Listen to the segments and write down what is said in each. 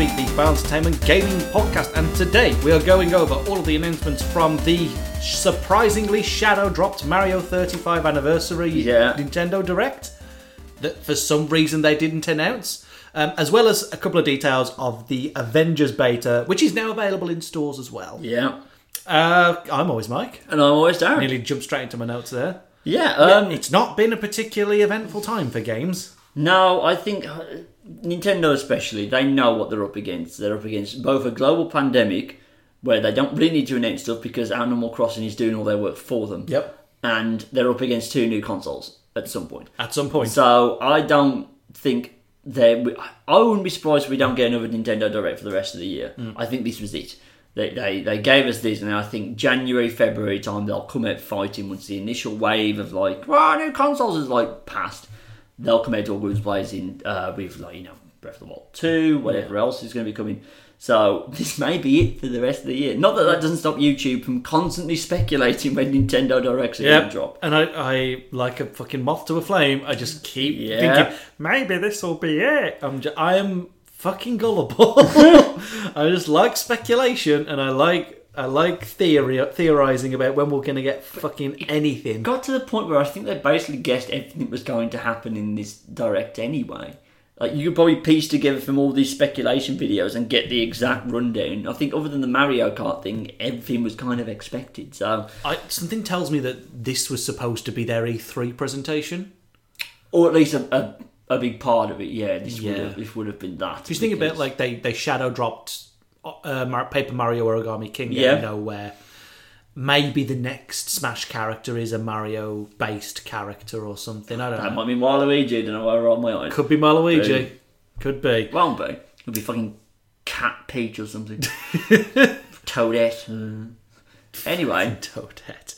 Suite, the Entertainment Gaming Podcast, and today we are going over all of the announcements from the surprisingly shadow dropped Mario 35 anniversary Yeah. Nintendo Direct that for some reason they didn't announce, um, as well as a couple of details of the Avengers beta, which is now available in stores as well. Yeah. Uh, I'm always Mike. And I'm always Darren. Nearly jumped straight into my notes there. Yeah. Um, it's not been a particularly eventful time for games. No, I think uh, Nintendo especially, they know what they're up against. They're up against both a global pandemic, where they don't really need to announce stuff because Animal Crossing is doing all their work for them. Yep. And they're up against two new consoles at some point. At some point. So I don't think they. I wouldn't be surprised if we don't get another Nintendo Direct for the rest of the year. Mm. I think this was it. They, they, they gave us this, and I think January, February time they'll come out fighting once the initial wave of like, well, new consoles is like past. They'll come out all guns blazing uh, with like you know Breath of the Wild two, whatever else is going to be coming. So this may be it for the rest of the year. Not that that doesn't stop YouTube from constantly speculating when Nintendo Directs are going to drop. And I, I, like a fucking moth to a flame, I just keep Yeah. thinking, maybe this will be it. I'm just, I am fucking gullible. I just like speculation and I like I like theory theorizing about when we're going to get fucking anything. got to the point where I think they basically guessed everything that was going to happen in this direct anyway. Like you could probably piece together from all these speculation videos and get the exact rundown. I think other than the Mario Kart thing, everything was kind of expected. So, I, something tells me that this was supposed to be their E3 presentation. or at least a, a, a big part of it. Yeah, this would Yeah. have, this would have been that. Just think about because- like they they shadow dropped uh, Paper Mario Origami King out Yeah. of nowhere. Maybe the next Smash character is a Mario based character or something. I don't that know. might be Waluigi. Don't know where I roll my eyes. Could be Waluigi. Boom. Could be. Won't be. It'll be fucking Cat Peach or something. Toadette. Uh, Anyway, Toadette.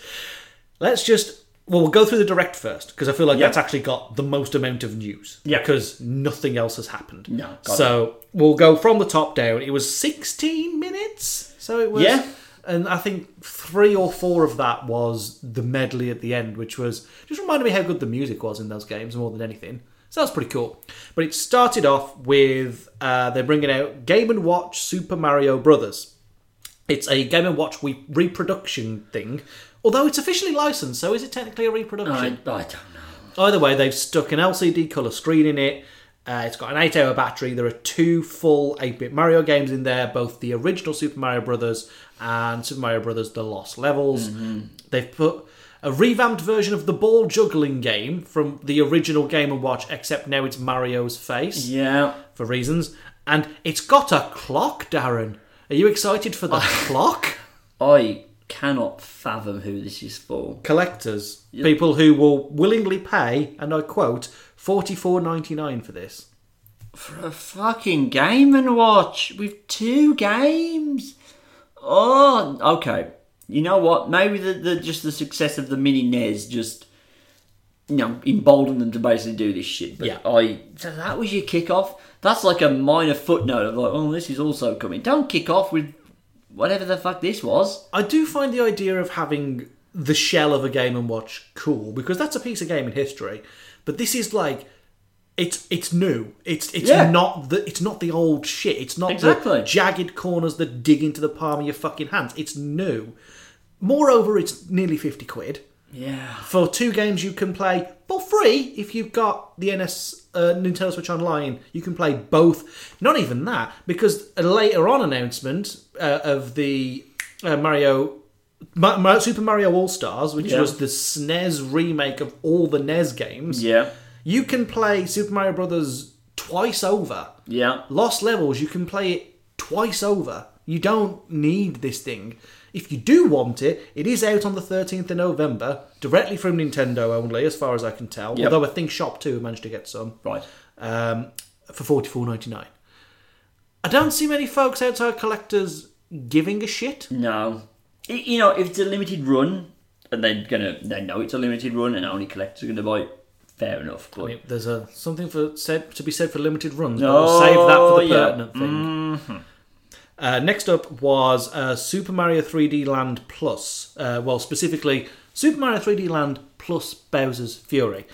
Let's just well, we'll go through the direct first because I feel like Yeah. that's actually got the most amount of news. Yeah. Because nothing else has happened. No, got So we'll go from the top down. It was 16 minutes. So it was. Yeah. And I think three or four of that was the medley at the end, which was just reminded me how good the music was in those games more than anything. So that's pretty cool. But it started off with uh, they're bringing out Game and Watch Super Mario Brothers. It's a Game and Watch we- reproduction thing, although it's officially licensed. So is it technically a reproduction? I don't know. Either way, they've stuck an LCD colour screen in it. Uh, it's got an 8 hour battery. There are two full 8 bit Mario games in there, both the original Super Mario Brothers and Super Mario Brothers The Lost Levels. They've put a revamped version of the ball juggling game from the original Game & Watch, except now it's Mario's face Yeah. for reasons. And it's got a clock, Darren. Are you excited for the clock? I cannot fathom who this is for. Collectors, people who will willingly pay, and I quote, forty four ninety nine for this. For a fucking game and watch with two games. Oh, okay. You know what? Maybe the, the just the success of the mini NES just you know emboldened them to basically do this shit. But Yeah. I so that was your kickoff. That's like a minor footnote of like, oh, this is also coming. Don't kick off with whatever the fuck this was. I do find the idea of having the shell of a game and watch cool because that's a piece of game gaming history. But this is like it's it's new. It's it's Yeah. not the it's not the old shit. It's not Exactly. the jagged corners that dig into the palm of your fucking hands. It's new. Moreover, it's nearly fifty quid Yeah. for two games you can play for free if you've got the NS uh, Nintendo Switch Online. You can play both. Not even that, because a later on announcement uh, of the uh, Mario. Ma- Ma- Super Mario All Stars, which Yeah. was the SNES remake of all the NES games, Yeah. you can play Super Mario Brothers twice over. Yeah. Lost Levels, you can play it twice over. You don't need this thing. If you do want it, it is out on the 13th of November, directly from Nintendo only, as far as I can tell. Yep. Although I think ShopTo managed to get some Right. um, for forty four ninety nine. I don't see many folks outside collectors giving a shit. No. You know, if it's a limited run, and they're gonna, they know it's a limited run, and only collectors are gonna buy it. Fair enough, but I mean, there's a something for said to be said for limited runs, but we'll save that for the Oh, yeah. pertinent thing. Uh, next up was uh, Super Mario 3D Land Plus. Uh, well, specifically Super Mario 3D Land plus Bowser's Fury.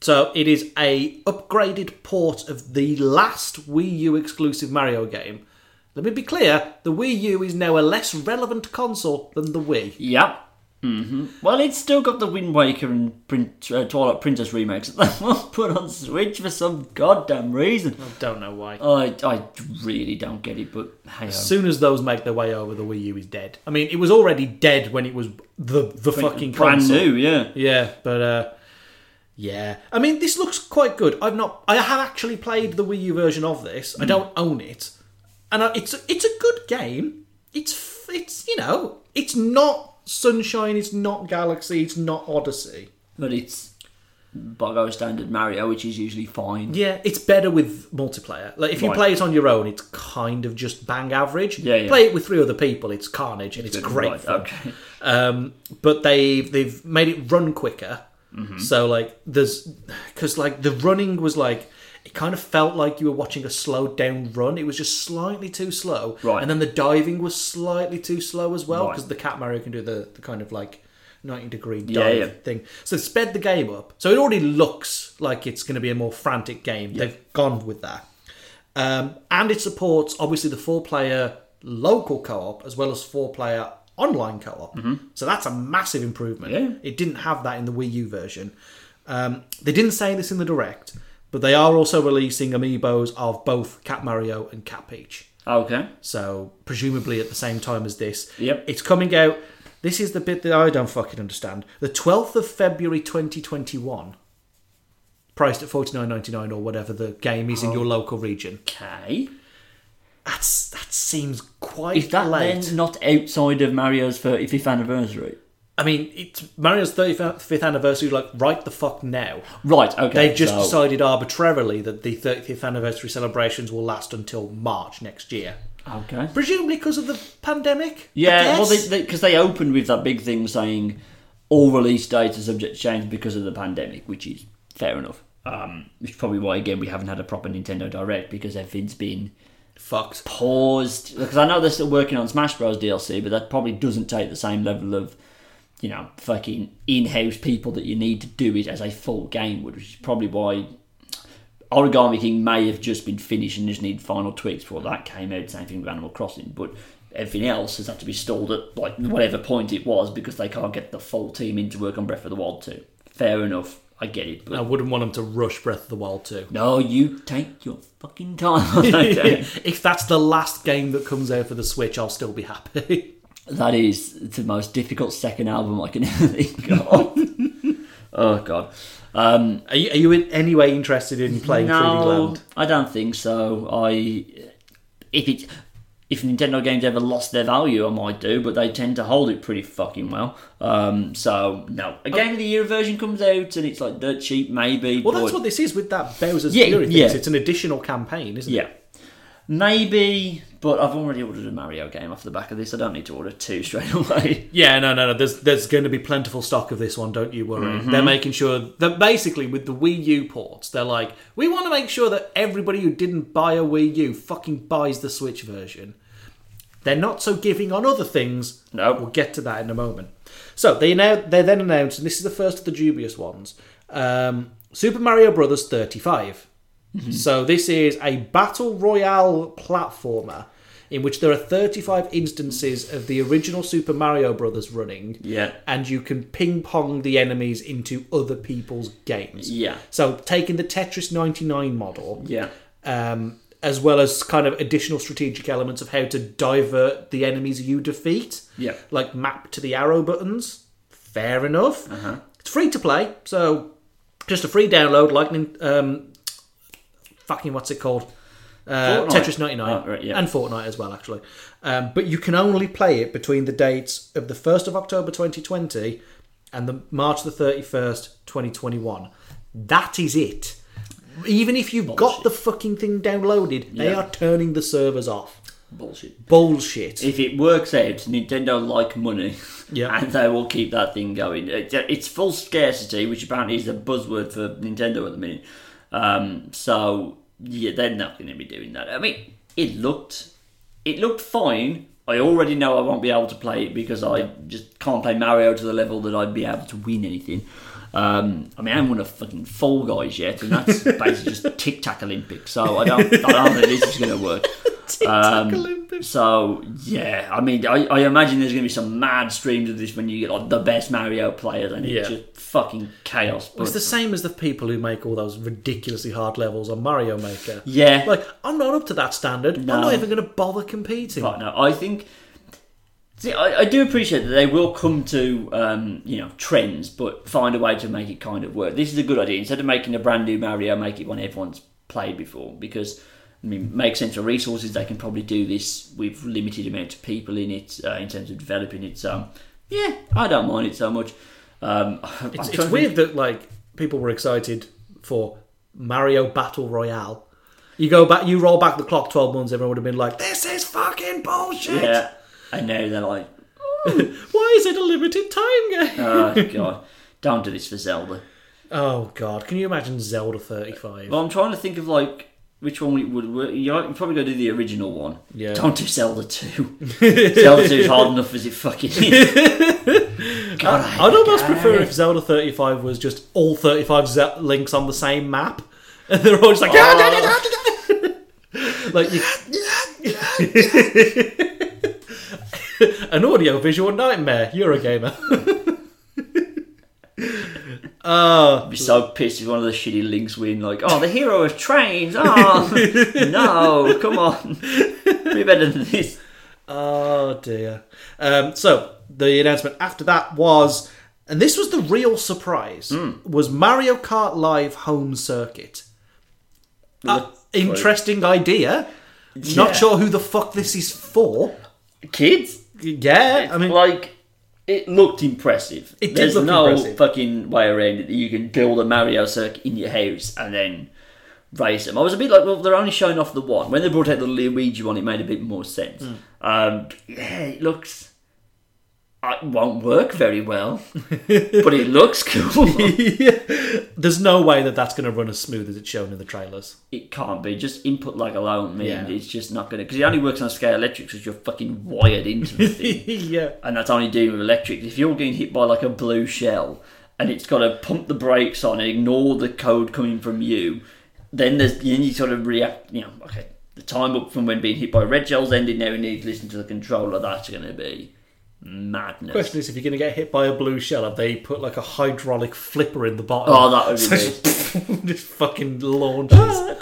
So it is a upgraded port of the last Wii U exclusive Mario game. Let me be clear: the Wii U is now a less relevant console than the Wii. Yep. Hmm Well, it's still got the Wind Waker and Print, uh, Twilight Princess remakes that won't put on Switch for some goddamn reason. I don't know why. I, I really don't get it, but hey, As soon as those make their way over, the Wii U is dead. I mean, it was already dead when it was the the fucking brand console. new, yeah. Yeah, but uh, yeah. I mean, this looks quite good. I've not. I have actually played the Wii U version of this. I don't own it, and I, it's it's a good game. It's it's you know it's not Sunshine. It's not Galaxy. It's not Odyssey. But it's Bogo standard Mario, which is usually fine. Yeah, it's better with multiplayer. Like if you Right. play it on your own, it's kind of just bang average. Yeah, yeah. Play it with three other people, it's carnage and it's great Right, fun. okay. Um, but they they've made it run quicker. Mm-hmm. So like there's because like the running was like it kind of felt like you were watching a slowed down run. It was just slightly too slow, Right. And then the diving was slightly too slow as well Right. because the cat Mario can do the, the kind of like ninety degree dive Yeah, yeah. thing. So sped the game up. So it already looks like it's going to be a more frantic game. They've gone with that. Um, and it supports obviously the four player local co op as well as four player online co op. So that's a massive improvement. Mm-hmm. Yeah. It didn't have that in the Wii U version. Um, they didn't say this in the direct, but they are also releasing amiibos of both Cat Mario and Cat Peach. Okay. So presumably at the same time as this. Yep. It's coming out. This is the bit that I don't fucking understand. The twelfth of February, twenty twenty one. Priced at forty nine ninety nine or whatever the game is in your local region. Okay. That's that seems quite Is that late. then not outside of Mario's 35th anniversary? I mean, it's Mario's thirty fifth anniversary. Like, right the fuck now. Right, okay. They've just so- decided arbitrarily that the 30th anniversary celebrations will last until March next year. Okay. Presumably because of the pandemic. Yeah, well, guess? they because they, opened with that big thing saying all release dates are subject to change because of the pandemic, which is fair enough. Um, which is probably why again we haven't had a proper Nintendo Direct because everything's been fucked. paused. Because I know they're still working on Smash Bros DLC, but that probably doesn't take the same level of you know fucking in-house people that you need to do it as a full game would, which is probably why. Origami King may have just been finished and just need final tweaks before that came out. Same thing with Animal Crossing, but everything else has had to be stalled at like whatever point it was because they can't get the full team in to work on Breath of the Wild 2. Fair enough, I get it, but I wouldn't want them to rush Breath of the Wild 2. no, you take your fucking time. that if that's the last game that comes out for the Switch, I'll still be happy. That is the most difficult second album I can ever think of. oh god. Um, are, you, are you in any way interested in playing 3D no, Land? I don't think so. I if it if Nintendo games ever lost their value, I might do, but they tend to hold it pretty fucking well. Um, so no, a game of the year version comes out and it's like dirt cheap, maybe. Well, that's what this is with that Bowser's Yeah, Fury yeah. It's an additional campaign, isn't it? Yeah. Maybe, but I've already ordered a Mario game off the back of this. I don't need to order two straight away. Yeah, no, no, no. There's there's going to be plentiful stock of this one. Don't you worry. Mm-hmm. They're making sure that basically with the Wii U ports, they're like, we want to make sure that everybody who didn't buy a Wii U fucking buys the Switch version. They're not so giving on other things. No. we'll get to that in a moment. So they now they then announced, and this is the first of the dubious ones. Um, Super Mario Brothers 35. Mm-hmm. So this is a battle royale platformer in which there are 35 instances of the original Super Mario Brothers running. Yeah. And you can ping pong the enemies into other people's games. Yeah. So taking the Tetris 99 model, Yeah. um, as well as kind of additional strategic elements of how to divert the enemies you defeat. Yeah. Like map to the arrow buttons. Fair enough. Uh-huh. It's free to play, so just a free download, like um, fucking what's it called? Uh, Tetris 99 Oh, right, yeah. and Fortnite as well, actually. Um, but you can only play it between the dates of the 1st of October 2020 and the March the 31st, 2021. That is it. Even if you've got the fucking thing downloaded, they Yeah. are turning the servers off. Bullshit. Bullshit. If it works out, Nintendo like money, Yeah. and they will keep that thing going. It's full scarcity, which apparently is a buzzword for Nintendo at the minute. Um, so yeah, they're not going to be doing that. I mean, it looked, it looked fine. I already know I won't be able to play it because I just can't play Mario to the level that I'd be able to win anything. Um, I mean, I haven't won a fucking Fall Guys yet, and that's basically just Tic Tac Olympics. So I don't, I don't think this is going to work. Um, Olympics. so yeah, I mean, I, I imagine there's going to be some mad streams of this when you get like the best Mario players, and Yeah. it's just fucking chaos. It's the same as the people who make all those ridiculously hard levels on Mario Maker. yeah, Like, I'm not up to that standard. No. I'm not even going to bother competing. Right now, I think. See, I, I do appreciate that they will come to um, you know trends, but find a way to make it kind of work. This is a good idea. Instead of making a brand new Mario, make it one everyone's played before. Because I mean, makes sense for resources. They can probably do this with limited amount of people in it uh, in terms of developing it. So yeah, I don't mind it so much. Um, It's, it's weird that like people were excited for Mario Battle Royale. You go back, you roll back the clock twelve months. Everyone would have been like, "This is fucking bullshit. Yeah, and now they're like, Why is it a limited time game?" oh god, don't do this for Zelda. oh god, can you imagine Zelda thirty five? Well, I'm trying to think of like which one we would. would you are probably go do the original one. Yeah. Don't do Zelda two. Zelda two is hard enough as it fucking is. God, I, I'd almost prefer if Zelda thirty five was just all thirty five Ze- links on the same map, and they're all just like, oh. like you, an audio visual nightmare. You're a gamer. Oh, I'd be so pissed if one of the shitty links win. Like, oh, the hero of trains. Oh no, come on, be better than this. oh dear. Um, so the announcement after that was, and this was the real surprise, was Mario Kart Live Home Circuit. Uh, interesting idea. Yeah. Not sure who the fuck this is for. Kids, Yeah, I mean, like. It looked impressive. It did There's look no impressive. fucking way around it that you can build a Mario circuit in your house and then race them. I was a bit like, well, they're only showing off the one. When they brought out the Luigi one, it made a bit more sense. Hmm. Um, yeah, it looks. It won't work very well, but it looks cool. there's no way that that's going to run as smooth as it's shown in the trailers. it can't be. Just input lag alone, mean Yeah. it's just not going to. Because it only works on scale electric because you're fucking wired into the thing. yeah. and that's only dealing with electric. If you're getting hit by like a blue shell and it's got to pump the brakes on and ignore the code coming from you, then there's then you sort of react. You know, okay, the time up from when being hit by red shells ended. Now you need to listen to the controller. That's going to be madness. Question is, if you're going to get hit by a blue shell, have they put like a hydraulic flipper in the bottom? Oh, that would be So just, just fucking launches.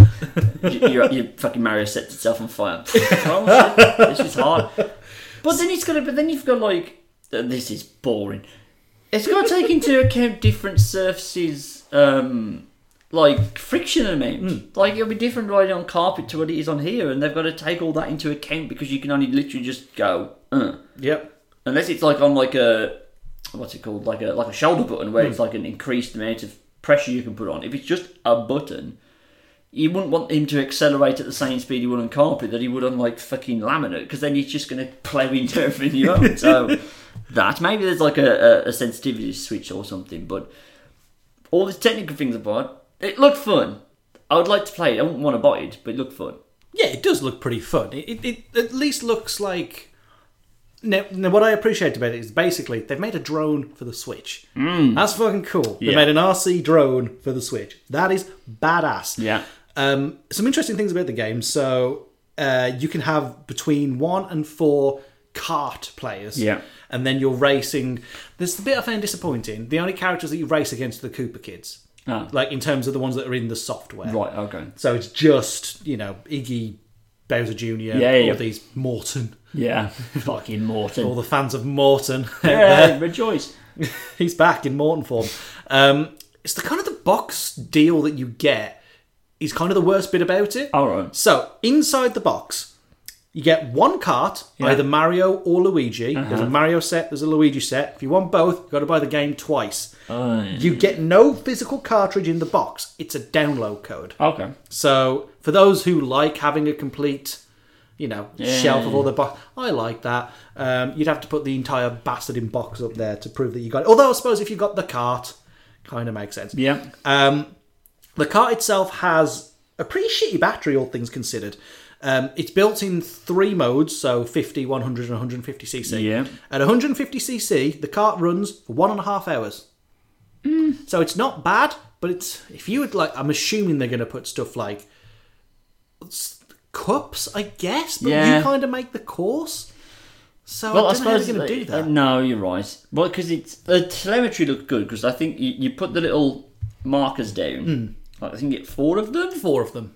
you, your, your fucking Mario sets itself on fire. oh, this is hard. But then it's got to. But then you've got like uh, this is boring. It's got to take into account different surfaces, um, like friction amount. Like it'll be different riding on carpet to what it is on here, and they've got to take all that into account because you can only literally just go. Uh. Yep. Unless it's like on like a what's it called, like a like a shoulder button where hmm. it's like an increased amount of pressure you can put on. If it's just a button, you wouldn't want him to accelerate at the same speed he would on carpet that he would on like fucking laminate because then he's just going to plow into everything you own. So that maybe there's like a, a, sensitivity switch or something. But all these technical things apart, it, it looked fun. I would like to play it. I wouldn't want to buy it, but it looked fun. Yeah, it does look pretty fun. It, it, it at least looks like. Now, now, what I appreciate about it is basically they've made a drone for the Switch. Mm. That's fucking cool. They Yeah. made an RC drone for the Switch. That is badass. Yeah. Um, some interesting things about the game. So uh, you can have between one and four kart players. Yeah. And then you're racing. There's the bit I found disappointing. The only characters that you race against are the Koopa kids. Ah. Like in terms of the ones that are in the software. Right. Okay. So it's just, you know, Iggy, Bowser Jr., Yeah, yeah, all yeah. these Morton, Yeah. Fucking Morton. all the fans of Morton. yeah, rejoice. He's back in Morton form. Um, it's the kind of the box deal that you get is kind of the worst bit about it. All right. So inside the box, you get one cart, either Mario or Luigi. There's Uh-huh. a Mario set, there's a Luigi set. If you want both, you've got to buy the game twice. Oh, You get no physical cartridge in the box. It's a download code. Okay. So for those who like having a complete, you know, shelf of all the box, I like that. Um, you'd have to put the entire bastard in box up there to prove that you got it. Although I suppose if you got the cart, kind of makes sense. Yeah. Um, the cart itself has a pretty shitty battery, all things considered. Um, it's built in three modes, so 50, 100, and 150cc. Yeah. At 150cc, the cart runs for one and a half hours. So it's not bad, but it's if you would like, I'm assuming they're going to put stuff like cups, I guess. But Yeah. you kind of make the course. So Well, I, I, don't know how suppose they're going to do uh, that. no, you're right. Well, because it's the telemetry looked good because I think you, you put the little markers down. Hmm. Like, I think you get four of them, Four of them.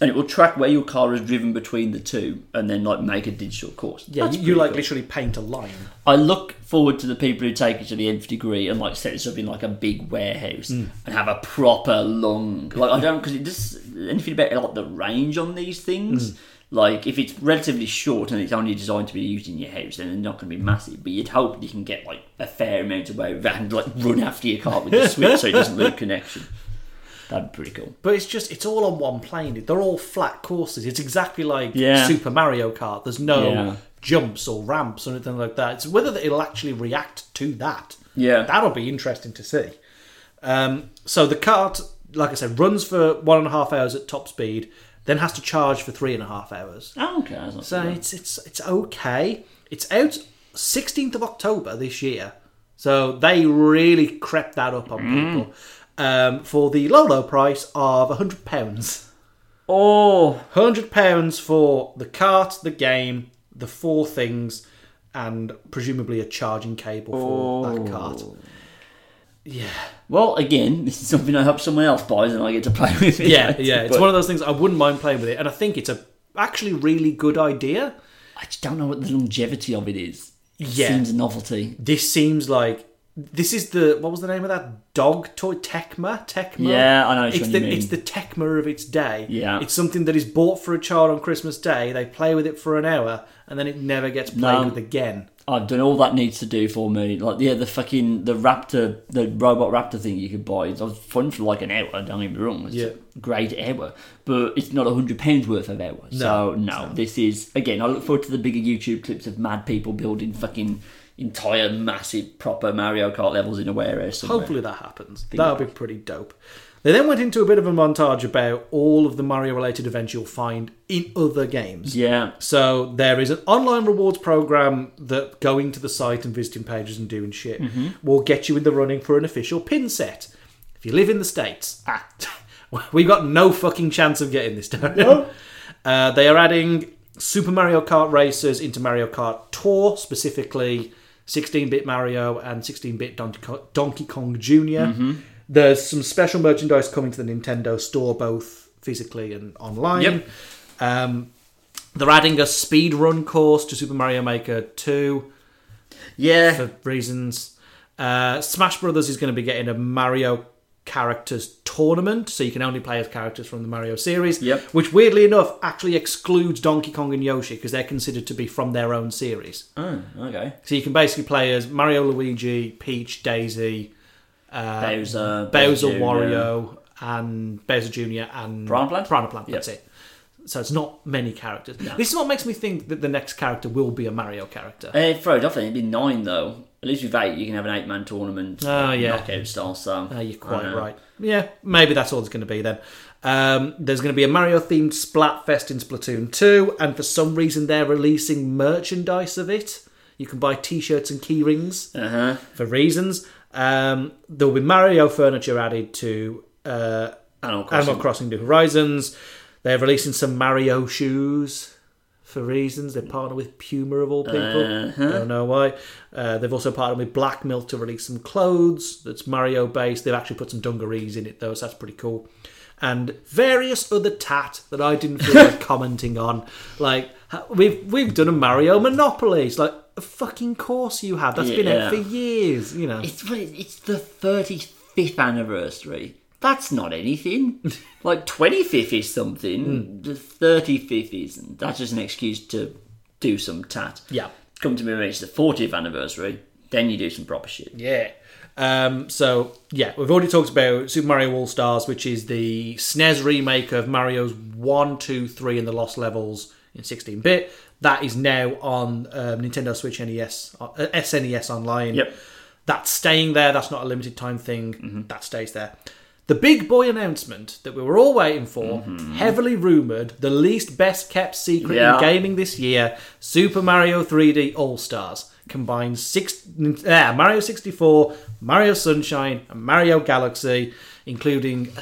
And it will track where your car is driven between the two, and then like make a digital course. Yeah, That's you, you like cool. literally paint a line. I look forward to the people who take it to the nth degree and like set this up in like a big warehouse Hmm. and have a proper long. Like I don't because it just anything about like the range on these things. Hmm. Like if it's relatively short and it's only designed to be used in your house, then they're not going to be massive. But you'd hope you can get like a fair amount of way and like run after your car with the switch so it doesn't lose connection. That'd be pretty cool. But it's just it's all on one plane. They're all flat courses. It's exactly like Yeah. Super Mario Kart. There's no Yeah. jumps or ramps or anything like that. It's whether it'll actually react to that. Yeah. That'll be interesting to see. Um, so the cart, like I said, runs for one and a half hours at top speed, then has to charge for three and a half hours. Oh, okay. That's So it's it's it's okay. It's out 16th of October this year. So they really crept that up on people um, for the low low price of hundred pounds. oh, Hundred pounds for the cart, the game, the four things, and presumably a charging cable for that cart. Yeah, well, again, this is something I hope someone else buys and I get to play with. it. yeah, yeah. It's one of those things I wouldn't mind playing with it, and I think it's a actually really good idea. I just don't know what the longevity of it is. It Yeah. seems a novelty. This seems like this is the what was the name of that dog toy Tecma Tecma. Yeah, I know It's the you mean. it's the Tecma of its day. Yeah. it's something that is bought for a child on Christmas Day. They play with it for an hour, and then it never gets played No. with again. I've done all that needs to do for me. Like yeah, the fucking the raptor, the robot raptor thing you could buy. It was fun for like an hour. Don't get me wrong. It's Yeah. a great hour, but it's not a hundred pounds worth of hour. so no, this is again. I look forward to the bigger YouTube clips of mad people building fucking entire massive proper Mario Kart levels in a warehouse. Somewhere. Hopefully that happens. That'll be pretty dope. They then went into a bit of a montage about all of the Mario related events you'll find in other games. Yeah. So there is an online rewards program that going to the site and visiting pages and doing shit will get you in the running for an official pin set. If you live in the States, ah, we've got no fucking chance of getting this done. Uh, they are adding Super Mario Kart Racers into Mario Kart Tour, specifically 16-bit Mario and 16-bit Donkey Kong, Donkey Kong junior There's some special merchandise coming to the Nintendo store, both physically and online. Yep. Um, they're adding a speed run course to Super Mario Maker 2 Yeah. for reasons. Uh, Smash Brothers is going to be getting a Mario characters tournament, so you can only play as characters from the Mario series. Yep. Which, weirdly enough, actually excludes Donkey Kong and Yoshi because they're considered to be from their own series. oh, okay. So you can basically play as Mario, Luigi, Peach, Daisy, uh, Bowser, Bowser, Jr.. Wario, and Bowser Jr. and Piranha Plant? Piranha Plant, Yep. that's it. So it's not many characters. This is what makes me think that the next character will be a Mario character. Uh, it off then, it'd be nine though. At least with eight, you can have an eight man tournament. Oh, yeah. Knockout style, so. Ah, you're quite right. Yeah, maybe that's all it's going to be then. Um, there's going to be a Mario themed Splatfest in Splatoon 2, and for some reason they're releasing merchandise of it. You can buy t shirts and key rings Uh huh. for reasons. Um, there will be Mario furniture added to uh, Animal Crossing. Animal Crossing New Horizons. They're releasing some Mario shoes for reasons. They partner with Puma of all people. Uh-huh. Don't know why. Uh, they've also partnered with Black Milk to release some clothes that's Mario based. They've actually put some dungarees in it though, so that's pretty cool. And various other tat that I didn't feel like commenting on. Like we've we've done a Mario Monopoly. It's like a fucking course you have. That's been Yeah. out for years. You know. It's it's the thirty fifth anniversary. That's not anything. like twenty fifth is something. The thirty fifth isn't. That's just an excuse to do some tat. Yeah. Come to me when it's the fortieth anniversary. Then you do some proper shit. Yeah. Um, so yeah, we've already talked about Super Mario All Stars, which is the SNES remake of Mario's one, two, three, and the Lost Levels in 16-bit. That is now on um, Nintendo Switch NES, uh, SNES Online. Yep. That's staying there. That's not a limited time thing. That stays there. The big boy announcement that we were all waiting for, heavily rumoured, the least best kept secret Yeah. in gaming this year Super Mario 3D All Stars. combines six uh, Mario 64, Mario Sunshine, and Mario Galaxy, including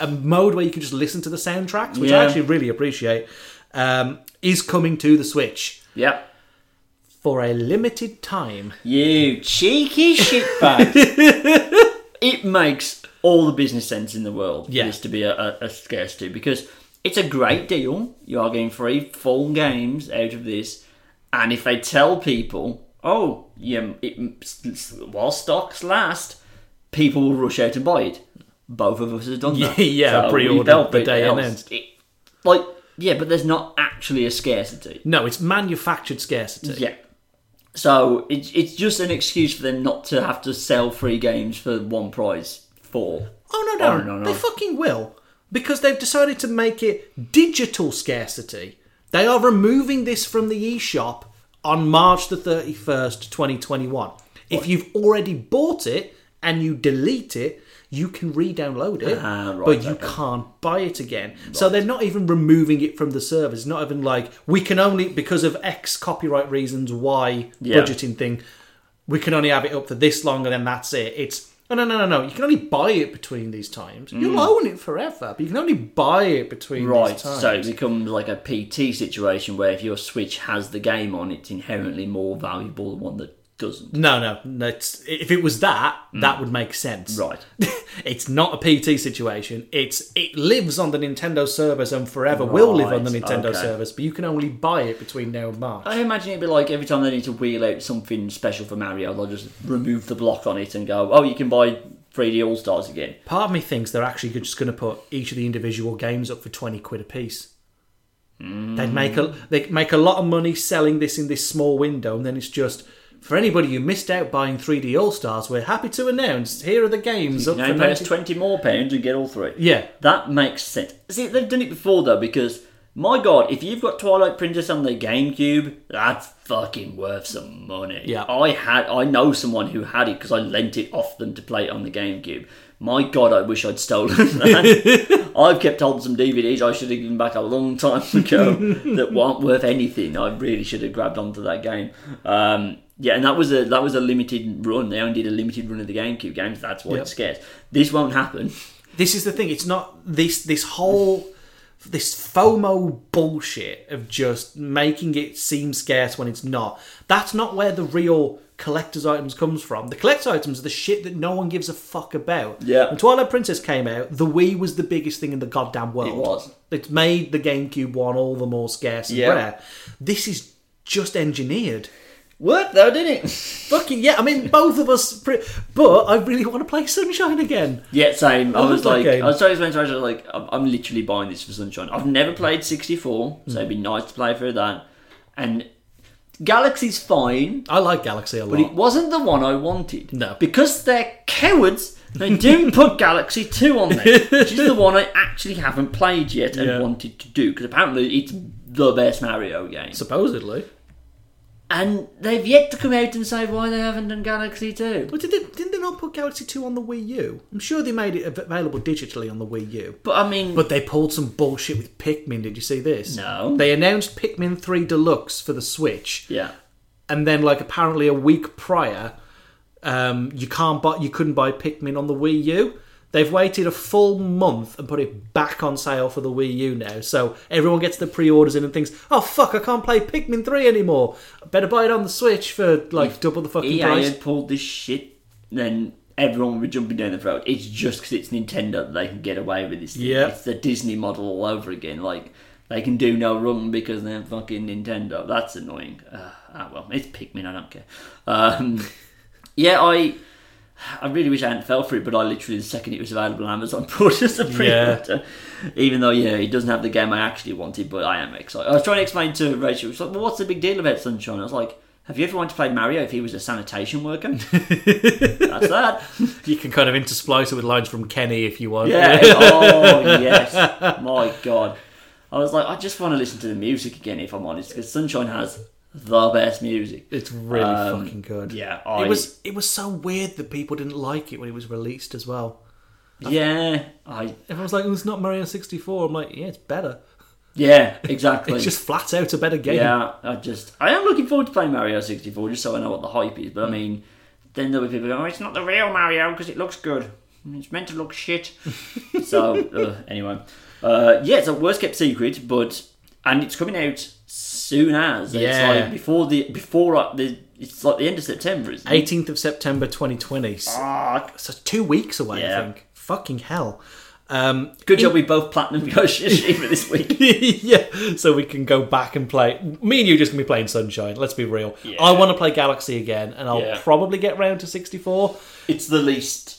a mode where you can just listen to the soundtracks, which I actually really appreciate. Um, is coming to the Switch Yep. for a limited time. You cheeky shitbag. it makes all the business sense in the world Yeah. for this to be a, a, a scarcity because it's a great deal. You are getting free full games out of this, and if they tell people, "Oh, yeah, it, while stocks last," people will rush out and buy it. Both of us have done that. Yeah, So pre-ordered the day announced. It- like, yeah, but there's not actually a scarcity. No, it's manufactured scarcity. Yeah. So it's it's just an excuse for them not to have to sell free games for one price for. Oh no, no, Oh, no, no. they fucking will because they've decided to make it digital scarcity. They are removing this from the eShop on March the thirty first, twenty twenty one. If you've already bought it and you delete it, you can re-download it, Ah, right, but you okay. can't buy it again. So they're not even removing it from the servers. Not even like we can only because of X copyright reasons, Y Yeah. budgeting thing, we can only have it up for this long and then that's it. It's no, no, no, no, no. You can only buy it between these times. You'll own it forever, but you can only buy it between Mm. Right, these times. so it becomes like a PT situation where if your Switch has the game on, it's inherently more valuable than one that doesn't. no, no, no. It's, if it was that, mm. that would make sense. Right. it's not a PT situation. It's it lives on the Nintendo servers and forever will live on the Nintendo okay. servers, but you can only buy it between now and March. I imagine it'd be like every time they need to wheel out something special for Mario, they'll just remove the block on it and go, "Oh, you can buy 3D All Stars again." Part of me thinks they're actually just going to put each of the individual games up for twenty quid a piece. They'd make a mm. they make a lot of money selling this in this small window, and then it's just for anybody who missed out buying 3D All Stars. We're happy to announce here are the games up Now for pay us 90 twenty more pounds and get all three. Yeah, That makes sense. See, they've done it before though, because my god, if you've got Twilight Princess on the GameCube, that's fucking worth some money. Yeah. I had, I know someone who had it because I lent it off them to play it on the GameCube. My god, I wish I'd stolen that. I've kept holding some DVDs I should have given back a long time ago that weren't worth anything. I really should have grabbed onto that game. Um, yeah, and that was a that was a limited run. They only did a limited run of the GameCube games. That's why Yep. it's scarce. This won't happen. this is the thing. It's not this this whole this FOMO bullshit of just making it seem scarce when it's not. That's not where the real collector's items comes from. The collector's items are the shit that no one gives a fuck about. Yeah. When Twilight Princess came out, the Wii was the biggest thing in the goddamn world. It was. It made the GameCube one all the more scarce and Yeah. rare. This is just engineered. Worked though, didn't it? Fucking yeah, I mean both of us pre- but I really want to play Sunshine again. Yeah, same. I, I was like. I was trying to explain to Rachel, like, I'm, I'm literally buying this for Sunshine. I've never played 64, so it'd be mm. nice to play through that. And Galaxy's fine, I like Galaxy a lot. but it wasn't the one I wanted. No. Because they're cowards, they didn't put Galaxy 2 on there, which is the one I actually haven't played yet and Yeah. wanted to do, because apparently it's the best Mario game. Supposedly. And they've yet to come out and say why they haven't done Galaxy 2. But did they, didn't they not put Galaxy 2 on the Wii U? I'm sure they made it available digitally on the Wii U. But I mean, But they pulled some bullshit with Pikmin. Did you see this? No. They announced Pikmin 3 Deluxe for the Switch, yeah. and then like apparently a week prior, um, you can't buy, you couldn't buy Pikmin on the Wii U. They've waited a full month and put it back on sale for the Wii U now. So everyone gets the pre-orders in and thinks, "Oh fuck, I can't play Pikmin 3 anymore. I better buy it on the Switch for like double the fucking EA price." had pulled this shit, then everyone would be jumping down the throat. It's just because it's Nintendo that they can get away with this. Thing. Yeah. It's the Disney model all over again. Like, they can do no wrong because they're fucking Nintendo. That's annoying. Uh, ah, well, it's Pikmin, I don't care. Um, yeah, I. I really wish I hadn't fell for it, but I literally, the second it was available on Amazon, as a pre-order. Even though, yeah, it doesn't have the game I actually wanted, but I am excited. I was trying to explain to Rachel, she's like, well, what's the big deal about Sunshine? I was like, have you ever wanted to play Mario if he was a sanitation worker? That's that. You can kind of intersplice it with lines from Kenny if you want. Yeah. oh, yes. My God. I was like, I just want to listen to the music again, if I'm honest, because Sunshine has the best music. It's really Um, fucking good. Yeah, I, It was it was so weird that people didn't like it when it was released as well. Yeah, I Everyone was like, oh, "It's not Mario 64." I'm like, "Yeah, it's better." Yeah, exactly. It's just flat out a better game. Yeah, I just I am looking forward to playing Mario 64 just so I know what the hype is. But I mean, then there'll be people going, "Oh, it's not the real Mario because it looks good. It's meant to look shit." so uh, anyway, uh, yeah, it's a worst kept secret, but and it's coming out soon as it's Yeah. like before the before uh, the it's like the end of September, isn't it? 18th of September 2020. So Ah, so two weeks away, Yeah. I think. Fucking hell. Um, good job we both platinum Tsushima this week. yeah, so we can go back and play. Me and you just gonna be playing Sunshine. Let's be real. I want to play Galaxy again, and I'll Yeah. probably get round to 64. It's the least.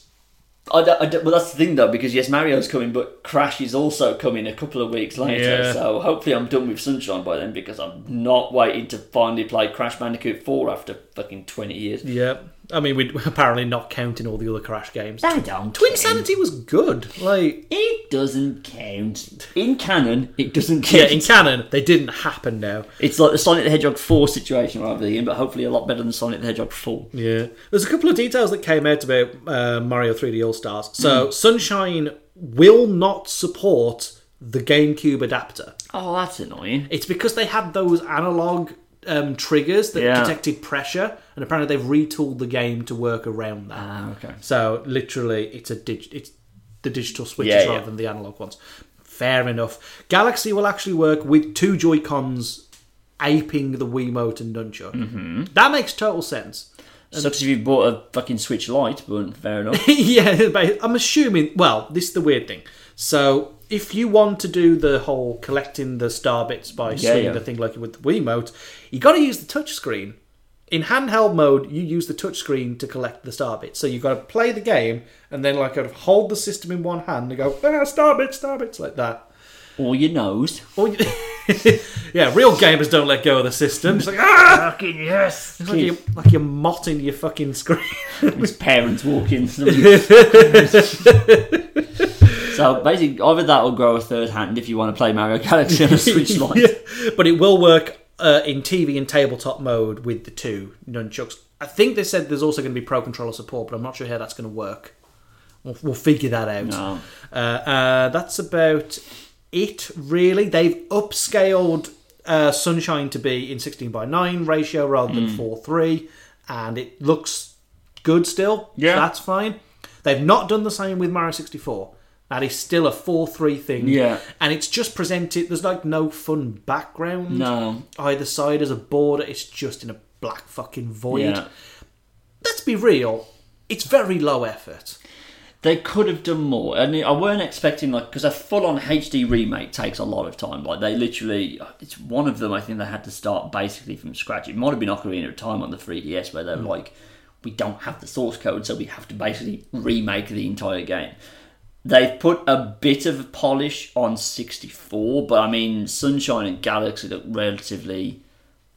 I I well, that's the thing though, because yes, Mario's coming, but Crash is also coming a couple of weeks later. Yeah. So hopefully, I'm done with Sunshine by then because I'm not waiting to finally play Crash Bandicoot 4 after fucking 20 years. Yeah, I mean, we're apparently not counting all the other Crash games. They don't Twin count. Sanity was good. Like, It doesn't count. In canon, it doesn't yeah, count. in canon, they didn't happen now. it's like the Sonic the Hedgehog 4 situation rather than, but hopefully a lot better than Sonic the Hedgehog 4. Yeah, there's a couple of details that came out about uh, Mario 3D All Stars. So, Sunshine will not support the GameCube adapter. Oh, that's annoying. It's because they had those analog um, triggers that Yeah. detected pressure, and apparently they've retooled the game to work around that. Ah, okay. So literally, it's a dig- it's the digital switches Yeah, rather yeah. than the analog ones. Fair enough. Galaxy will actually work with two Joy Cons aping the Wiimote and nunchuck. Mm-hmm. That makes total sense. Sucks if you bought a fucking Switch Lite, but fair enough. yeah, but I'm assuming. Well, this is the weird thing. So, if you want to do the whole collecting the star bits by Yeah, swinging yeah. the thing like with the Wiimote, you got to use the touchscreen. In handheld mode, you use the touchscreen to collect the star bits. So you've got to play the game and then like kind of hold the system in one hand and go ah, star bits, star bits like that. or your nose. Or you- yeah, real gamers don't let go of the system. It's like ah, Fucking yes. it's like you're, like you're motting your fucking screen. His parents walk in. so basically, either that or grow a third hand if you want to play Mario Galaxy on a Switch Lite. Yeah, but it will work uh, in TV and tabletop mode with the two nunchucks. I think they said there's also going to be Pro Controller support, but I'm not sure how that's going to work. We'll, we'll figure that out. No. Uh, uh, that's about it, really. They've upscaled uh, Sunshine to be in 16 by 9 ratio rather than Hmm. 4 3, and it looks good still. Yeah. So that's fine. They've not done the same with Mario 64. That is still a 4 3 thing. Yeah. And it's just presented, there's like no fun background No. either side as a border. It's just in a black fucking void. Yeah. Let's be real. It's very low effort. They could have done more. And I weren't expecting, like, because a full on HD remake takes a lot of time. Like, they literally, it's one of them, I think they had to start basically from scratch. It might have been Ocarina of Time on the 3DS where they were hmm. like, we don't have the source code, so we have to basically remake the entire game. They've put a bit of polish on 64, but I mean, Sunshine and Galaxy look relatively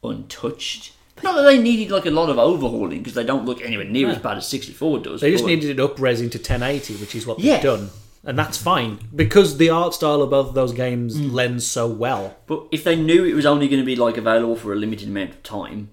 untouched. Not that they needed like a lot of overhauling because they don't look anywhere near as bad as 64 does. They just but- needed it up resing to 1080, which is what Yeah. they've done. And that's fine. Because the art style of both of those games Mm. lends so well. But if they knew it was only going to be like available for a limited amount of time,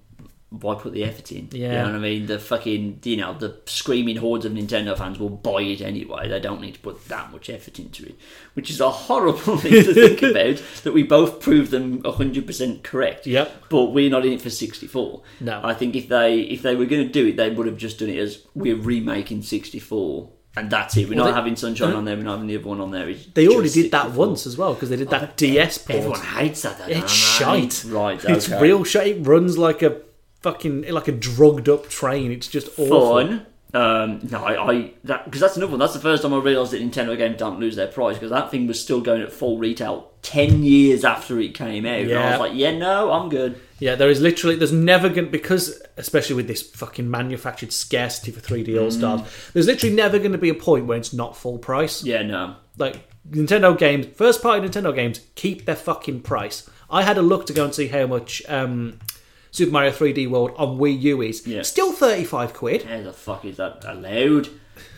why put the effort in? Yeah. You know what I mean? The fucking, you know, the screaming hordes of Nintendo fans will buy it anyway. They don't need to put that much effort into it, which is a horrible thing to think about. That we both proved them hundred percent correct. Yep. But we're not in it for sixty four. No. I think if they if they were going to do it, they would have just done it as we're remaking sixty four. And that's it. We're Well, not they- having Sunshine on there. We're not having the other one on there. It's They already did that 64. once as well, because they did oh, that DS port. Everyone hates that. though, It's shite. Right. It's real shite. It runs like a fucking like a drugged up train. It's just awful. fun. Um, no, I, I that because that's another one. That's the first time I realised that Nintendo games don't lose their price because that thing was still going at full retail ten years after it came out. And I Yeah. was like, yeah, no, I'm good. Yeah, there is literally there's never going because especially with this fucking manufactured scarcity for 3D All Stars, there's literally never going to be a point where it's not full price. Yeah, no. Like Nintendo games, first party Nintendo games keep their fucking price. I had a look to go and see how much um, Super Mario 3D World on Wii U is. Yeah. Still 35 quid. How the fuck is that allowed?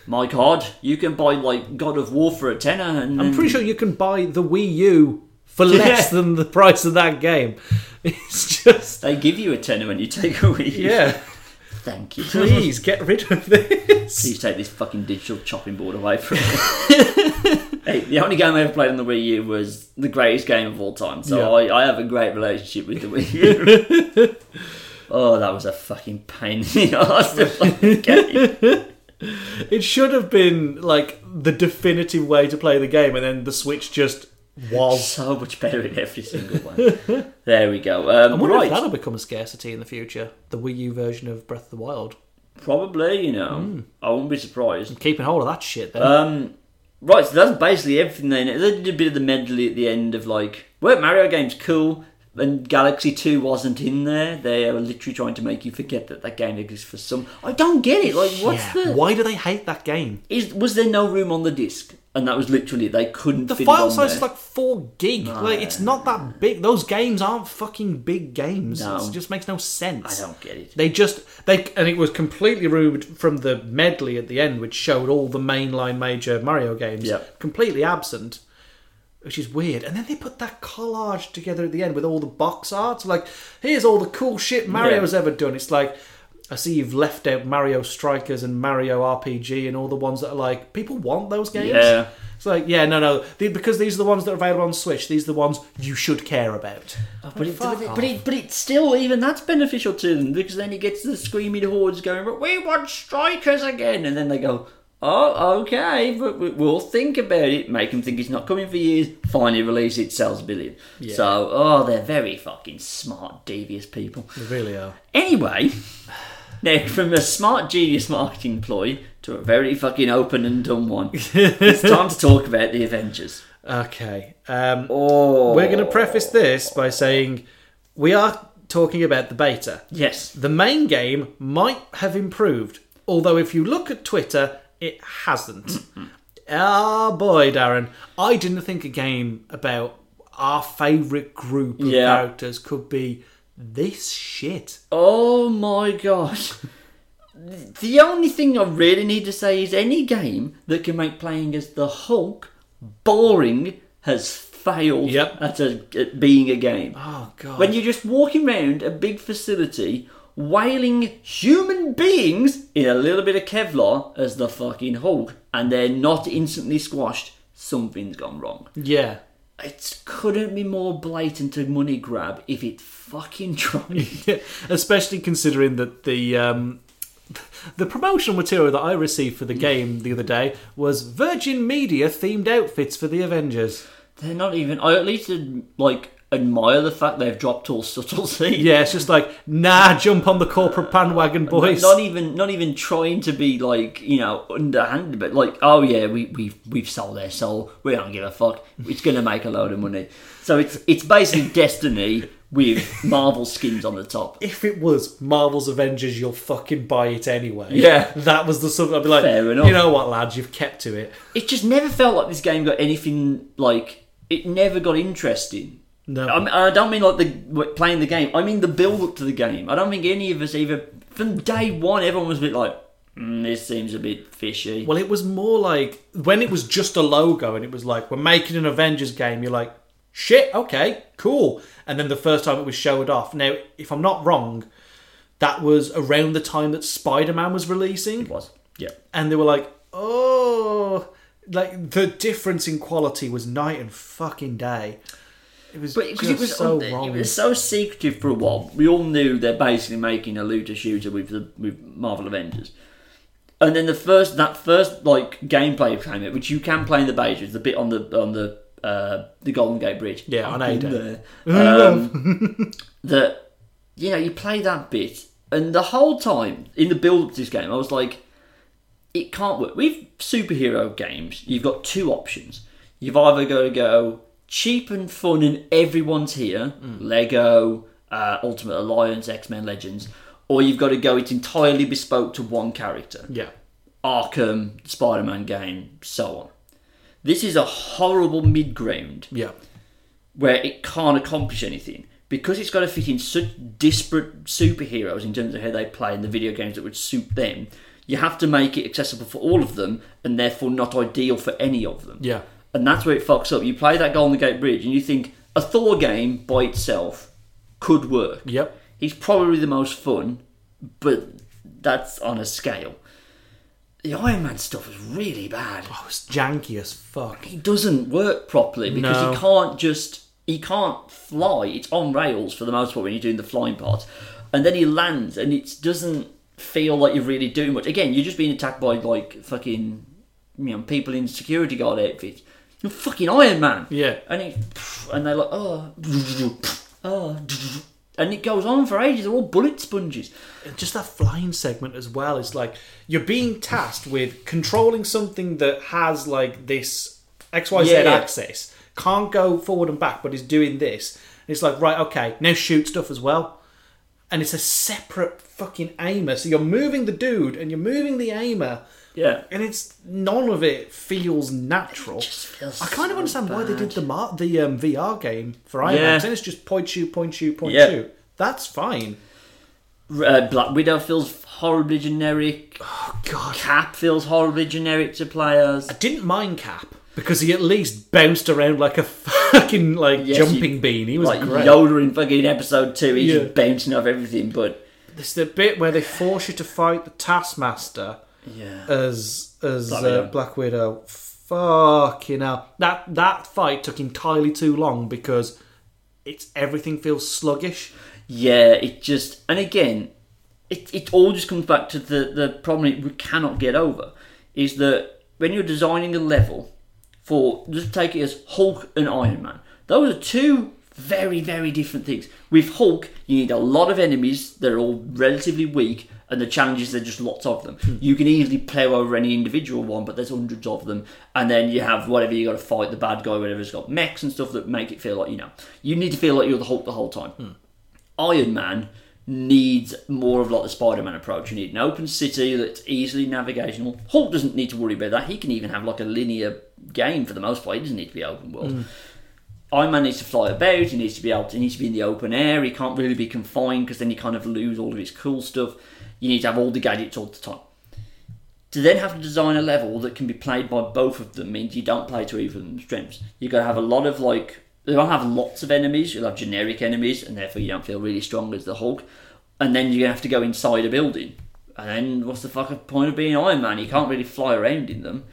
My God, you can buy like God of War for a tenner, and I'm pretty sure you can buy the Wii U for less Yeah. than the price of that game. It's just they give you a tenner when you take a Wii. yeah. Thank you. Please get rid of this. Please take this fucking digital chopping board away from me. hey, the only game I ever played on the Wii U was the greatest game of all time, so Yeah. I, I have a great relationship with the Wii U. oh, that was a fucking pain in the arse to game. It should have been like the definitive way to play the game, and then the Switch just was. So much better in every single one. there we go. Um, I wonder right, if that'll become a scarcity in the future. The Wii U version of Breath of the Wild. probably, you know, Hmm. I wouldn't be surprised. Keeping hold of that shit, then. Um, right, so that's basically everything. Then they did a bit of the medley at the end of like, weren't Mario games cool? And Galaxy Two wasn't in there. They are literally trying to make you forget that that game exists for some. I don't get it. Like, what's yeah. the? Why do they hate that game? Is was there no room on the disc? And that was literally they couldn't. The fit it file on size there. is like four gig. like it's not that big. Those games aren't fucking big games. No. It just makes no sense. I don't get it. They just they and it was completely removed from the medley at the end, which showed all the mainline major Mario games. Yep. completely absent, which is weird. And then they put that collage together at the end with all the box art. Like, here's all the cool shit Mario's ever done. It's like. I see you've left out Mario Strikers and Mario RPG and all the ones that are like people want those games. Yeah. It's like yeah, no, no, the, because these are the ones that are available on Switch. These are the ones you should care about. Oh, but, it, but, it, but, it, but it's still even that's beneficial to them because then it gets the screaming hordes going. But we want strikers again, and then they go, "Oh, okay, but we- we'll think about it." Make them think it's not coming for years. Finally, release it, sells a billion. So, oh, they're very fucking smart, devious people. They really are. Anyway, now from a smart genius marketing ploy to a very fucking open and dumb one, it's time to talk about the Avengers. Okay. Um, Oh, We're going to preface this by saying we are talking about the beta. yes. The main game might have improved, although if you look at Twitter, it hasn't. Ah, boy, Darren, I didn't think a game about our favourite group of Yeah. characters could be this shit. Oh my gosh. The only thing I really need to say is any game that can make playing as the Hulk boring has failed Yep. at, a, at being a game. Oh, God. When you're just walking around a big facility wailing human beings in a little bit of Kevlar as the fucking Hulk and they're not instantly squashed, something's gone wrong. yeah. It couldn't be more blatant a money grab if it fucking tried. Especially considering that the um, the promotional material that I received for the game the other day was Virgin Media themed outfits for the Avengers. They're not even. I at least did, like admire the fact they've dropped all subtlety. Yeah, it's just like nah, jump on the corporate uh, bandwagon, boys. Not even, not even trying to be like you know underhanded, but like, oh yeah, we we've we've sold their soul. We don't give a fuck. It's gonna make a load of money. So it's it's basically Destiny with Marvel skins on the top. if it was Marvel's Avengers, you'll fucking buy it anyway. Yeah. that was the sort. I'd be like, Fair enough. you know what, lads, you've kept to it. It just never felt like this game got anything like. It never got interesting. No, I, I don't mean like the playing the game. I mean the build up to the game. I don't think any of us either from day one. Everyone was a bit like, mm, "This seems a bit fishy." Well, it was more like when it was just a logo and it was like, we're making an Avengers game, you're like, shit, okay, cool. And then the first time it was showed off. Now, if I'm not wrong, that was around the time that Spider Man was releasing. It was. Yeah. And they were like, oh, like the difference in quality was night and fucking day. It was But just it was so it wrong. was so secretive for a while, we all knew they're basically making a looter shooter with the with Marvel Avengers. And then the first that first like gameplay came out, which you can play in the beta, is the bit on the on the uh, the Golden Gate Bridge. Yeah, on Ada. Um, that you know you play that bit, and the whole time in the build up to this game, I was like, it can't work. With superhero games, you've got two options. You've either got to go cheap and fun and everyone's here, Lego, uh, Ultimate Alliance, X Men Legends, or you've got to go it's entirely bespoke to one character. yeah. Arkham, Spider Man game, so on. This is a horrible mid ground Yeah. where it can't accomplish anything because it's got to fit in such disparate superheroes in terms of how they play in the video games that would suit them. You have to make it accessible for all of them, and therefore not ideal for any of them. Yeah. And that's where it fucks up. You play that Golden Gate Bridge, and you think a Thor game by itself could work. Yep. He's probably the most fun, but that's on a scale. The Iron Man stuff is really bad. Oh, it's janky as fuck. He doesn't work properly because No. he can't just he can't fly. It's on rails for the most part when you're doing the flying part, and then he lands and it doesn't feel like you're really doing much. Again, you're just being attacked by like fucking you know people in security guard outfits. You're fucking Iron Man. Yeah. and he and they're like oh oh. And it goes on for ages. They're all bullet sponges. And just that flying segment as well is like you're being tasked with controlling something that has like this XYZ Yeah, yeah. axis, can't go forward and back, but is doing this. And it's like, right, okay, now shoot stuff as well. And it's a separate fucking aimer. So you're moving the dude and you're moving the aimer. Yeah. And it's none of it feels natural. just feels I kind of so understand why they did the mar- the um, VR game for Iron Man. Yeah. 'cause Then it's just point shoot, point shoot, point Yeah. shoot. That's fine. Uh, Black Widow feels horribly generic. Oh god, Cap feels horribly generic to players. I didn't mind Cap because he at least bounced around like a fucking like Yes, jumping you- bean. He was like great. Yoda in fucking episode two, he's Yeah. just bouncing off everything. But It's the bit where they force you to fight the Taskmaster yeah, as as Black Black, Widow. uh, Black Widow. Fucking hell, that that fight took entirely too long because it's everything feels sluggish. yeah, it just and again, it it all just comes back to the the problem we cannot get over is that when you're designing a level for just take it as Hulk and Iron Man, those are two very very different things. With Hulk, you need a lot of enemies that are all relatively weak. And the challenge is there's just lots of them. Hmm. You can easily play over any individual one, but there's hundreds of them. And then you have whatever you got to fight the bad guy, whatever's got mechs and stuff that make it feel like you know you need to feel like you're the Hulk the whole time. Hmm. Iron Man needs more of like the Spider-Man approach. You need an open city that's easily navigational. Hulk doesn't need to worry about that. He can even have like a linear game for the most part. He doesn't need to be open world. Hmm. Iron Man needs to fly about. He needs to be able. To, he needs to be in the open air. He can't really be confined because then you kind of lose all of his cool stuff. You need to have all the gadgets all the time. To then have to design a level that can be played by both of them means you don't play to either of them's strengths. You've got to have a lot of like you don't have lots of enemies. You'll have generic enemies, and therefore you don't feel really strong as the Hulk. And then you're gonna have to go inside a building. And then what's the fucking point of being Iron Man? You can't really fly around in them.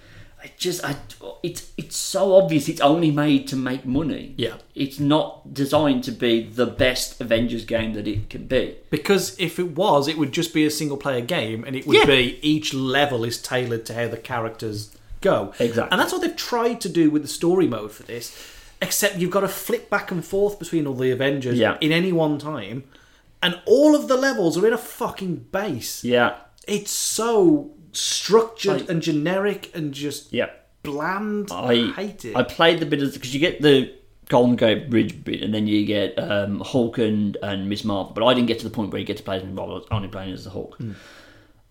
I just, I, it's it's so obvious. It's only made to make money. Yeah. It's not designed to be the best Avengers game that it can be. Because if it was, it would just be a single player game, and it would Yeah. be each level is tailored to how the characters go. Exactly. And that's what they've tried to do with the story mode for this. Except you've got to flip back and forth between all the Avengers Yeah. in any one time, and all of the levels are in a fucking base. Yeah. It's so structured Like- and generic and just Yeah. bland. I hate it. I played the bit of because you get the Golden Gate Bridge bit, and then you get um, Hulk and, and Miss Marvel. But I didn't get to the point where you get to play as Miss Marvel. I was only playing as the Hulk. Hmm.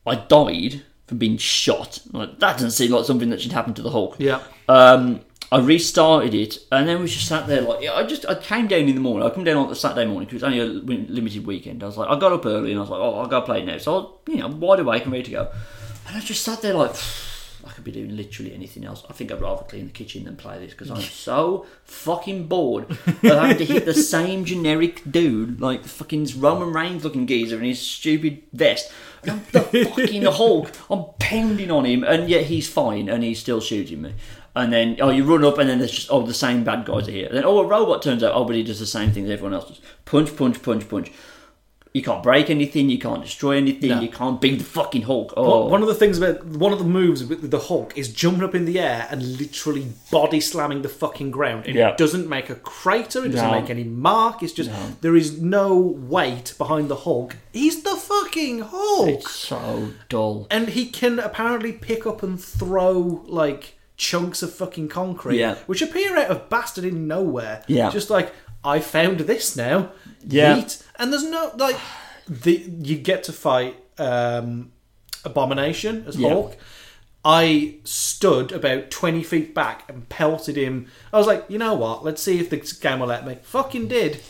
I died from being shot. Like, that doesn't seem like something that should happen to the Hulk. yeah. Um, I restarted it, and then we just sat there like yeah, I just I came down in the morning. I come down on the Saturday morning because it was only a limited weekend. I was like, I got up early and I was like, oh, I'll go play now. So I was, you know, wide awake and ready to go. And I just sat there like, I could be doing literally anything else. I think I'd rather clean the kitchen than play this because I'm so fucking bored of having to hit the same generic dude, like the fucking Roman Reigns looking geezer in his stupid vest. And I'm the fucking Hulk. I'm pounding on him, and yet he's fine, and he's still shooting me. And then, oh, you run up, and then there's just, oh, the same bad guys are here. And then, oh, a robot turns out, oh, but he does the same thing that everyone else does. Punch, punch, punch, punch. You can't break anything, you can't destroy anything, No. you can't beat the fucking Hulk. Oh, One- of the things about one of the moves with the Hulk is jumping up in the air and literally body slamming the fucking ground. And Yeah. it doesn't make a crater, it doesn't No. make any mark. It's just there is no weight behind the Hulk. He's the fucking Hulk. it's so dull. and he can apparently pick up and throw like chunks of fucking concrete, Yeah. which appear out of bastard in nowhere. Yeah. just like I found this now. Yeah. Yeet. and there's no like the you get to fight um, Abomination as Yeah. Hulk. I stood about 20 feet back and pelted him. I was like, you know what? Let's see if the game will let me. Fucking did.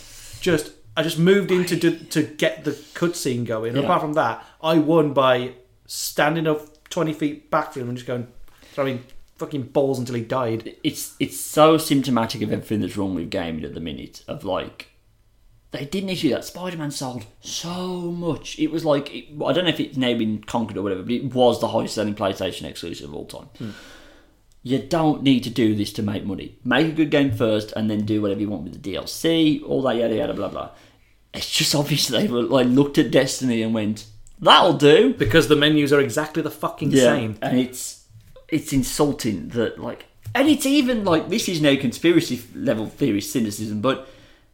Just I just moved in to do, to get the cutscene going. Yeah. Apart from that, I won by standing up 20 feet back from him and just going throwing fucking balls until he died. It's it's so symptomatic of everything that's wrong with gaming at the minute. Of like, they didn't issue that. Spider Man sold so much. It was like it, I don't know if it's now been conquered or whatever, but it was the highest selling PlayStation exclusive of all time. Hmm. You don't need to do this to make money. Make a good game first, and then do whatever you want with the DLC. All that yada yada blah blah. It's just obvious they were like looked at Destiny and went, "That'll do." Because the menus are exactly the fucking same. and it's it's insulting that like, and it's even like this is no conspiracy level theory cynicism, but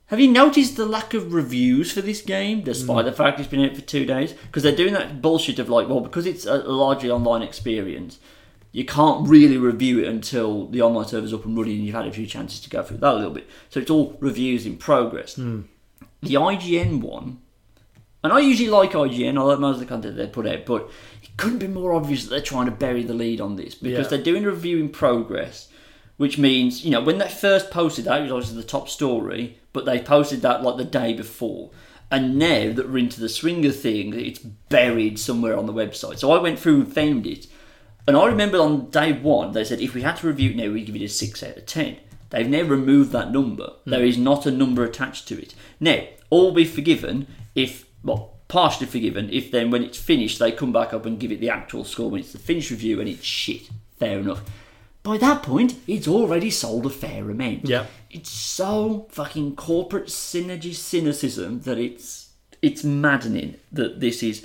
have you noticed the lack of reviews for this game, despite mm. the fact it's been out for two days? Because they're doing that bullshit of like, well, because it's a largely online experience, you can't really review it until the online server's up and running and you've had a few chances to go through that a little bit. So it's all reviews in progress. Mm. The IGN one, and I usually like IGN, I like most of the content they put out, but it couldn't be more obvious that they're trying to bury the lead on this because Yeah. they're doing a review in progress, which means, you know, when they first posted that, it was obviously the top story, but they posted that like the day before. And now that we're into the swinger thing, it's buried somewhere on the website. So I went through and found it. And I remember on day one, they said if we had to review it now, we'd give it a 6 out of 10. They've now removed that number. Hmm. There is not a number attached to it. Now, all be forgiven if, well, partially forgiven if then when it's finished, they come back up and give it the actual score when it's the finished review and it's shit. Fair enough. By that point, it's already sold a fair amount. Yeah. It's so fucking corporate synergy cynicism that it's it's maddening that this is.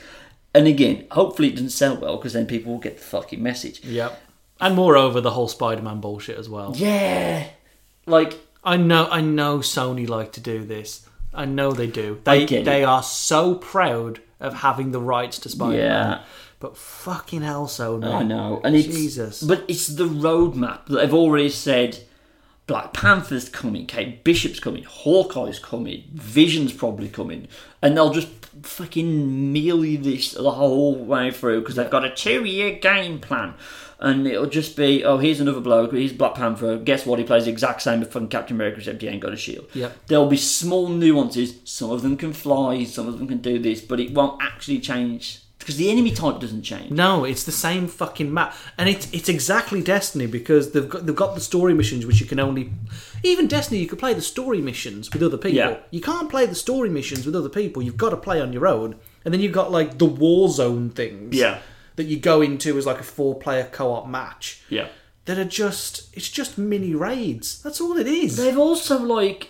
And again, hopefully it doesn't sell well because then people will get the fucking message. Yeah. And moreover, the whole Spider-Man bullshit as well. Yeah, like I know, I know Sony like to do this. I know they do. They get it. they are so proud of having the rights to Spider-Man. Yeah. But fucking hell, so no. I know, and it's Jesus. but it's the roadmap that they've already said. Black Panther's coming, Kate Bishop's coming, Hawkeye's coming, Vision's probably coming, and they'll just fucking mealy this the whole way through because they've got a two-year game plan, and it'll just be, oh, here's another bloke, he's Black Panther. Guess what? He plays the exact same as fucking Captain America, except he ain't got a shield. Yeah. There'll be small nuances. Some of them can fly, some of them can do this, but it won't actually change because the enemy type doesn't change. No, it's the same fucking map, and it's it's exactly Destiny because they've got they've got the story missions which you can only even Destiny you could play the story missions with other people. Yeah. You can't play the story missions with other people. You've got to play on your own, and then you've got like the war zone things. Yeah. that you go into as like a four player co op match. Yeah. That are just it's just mini raids. That's all it is. They've also like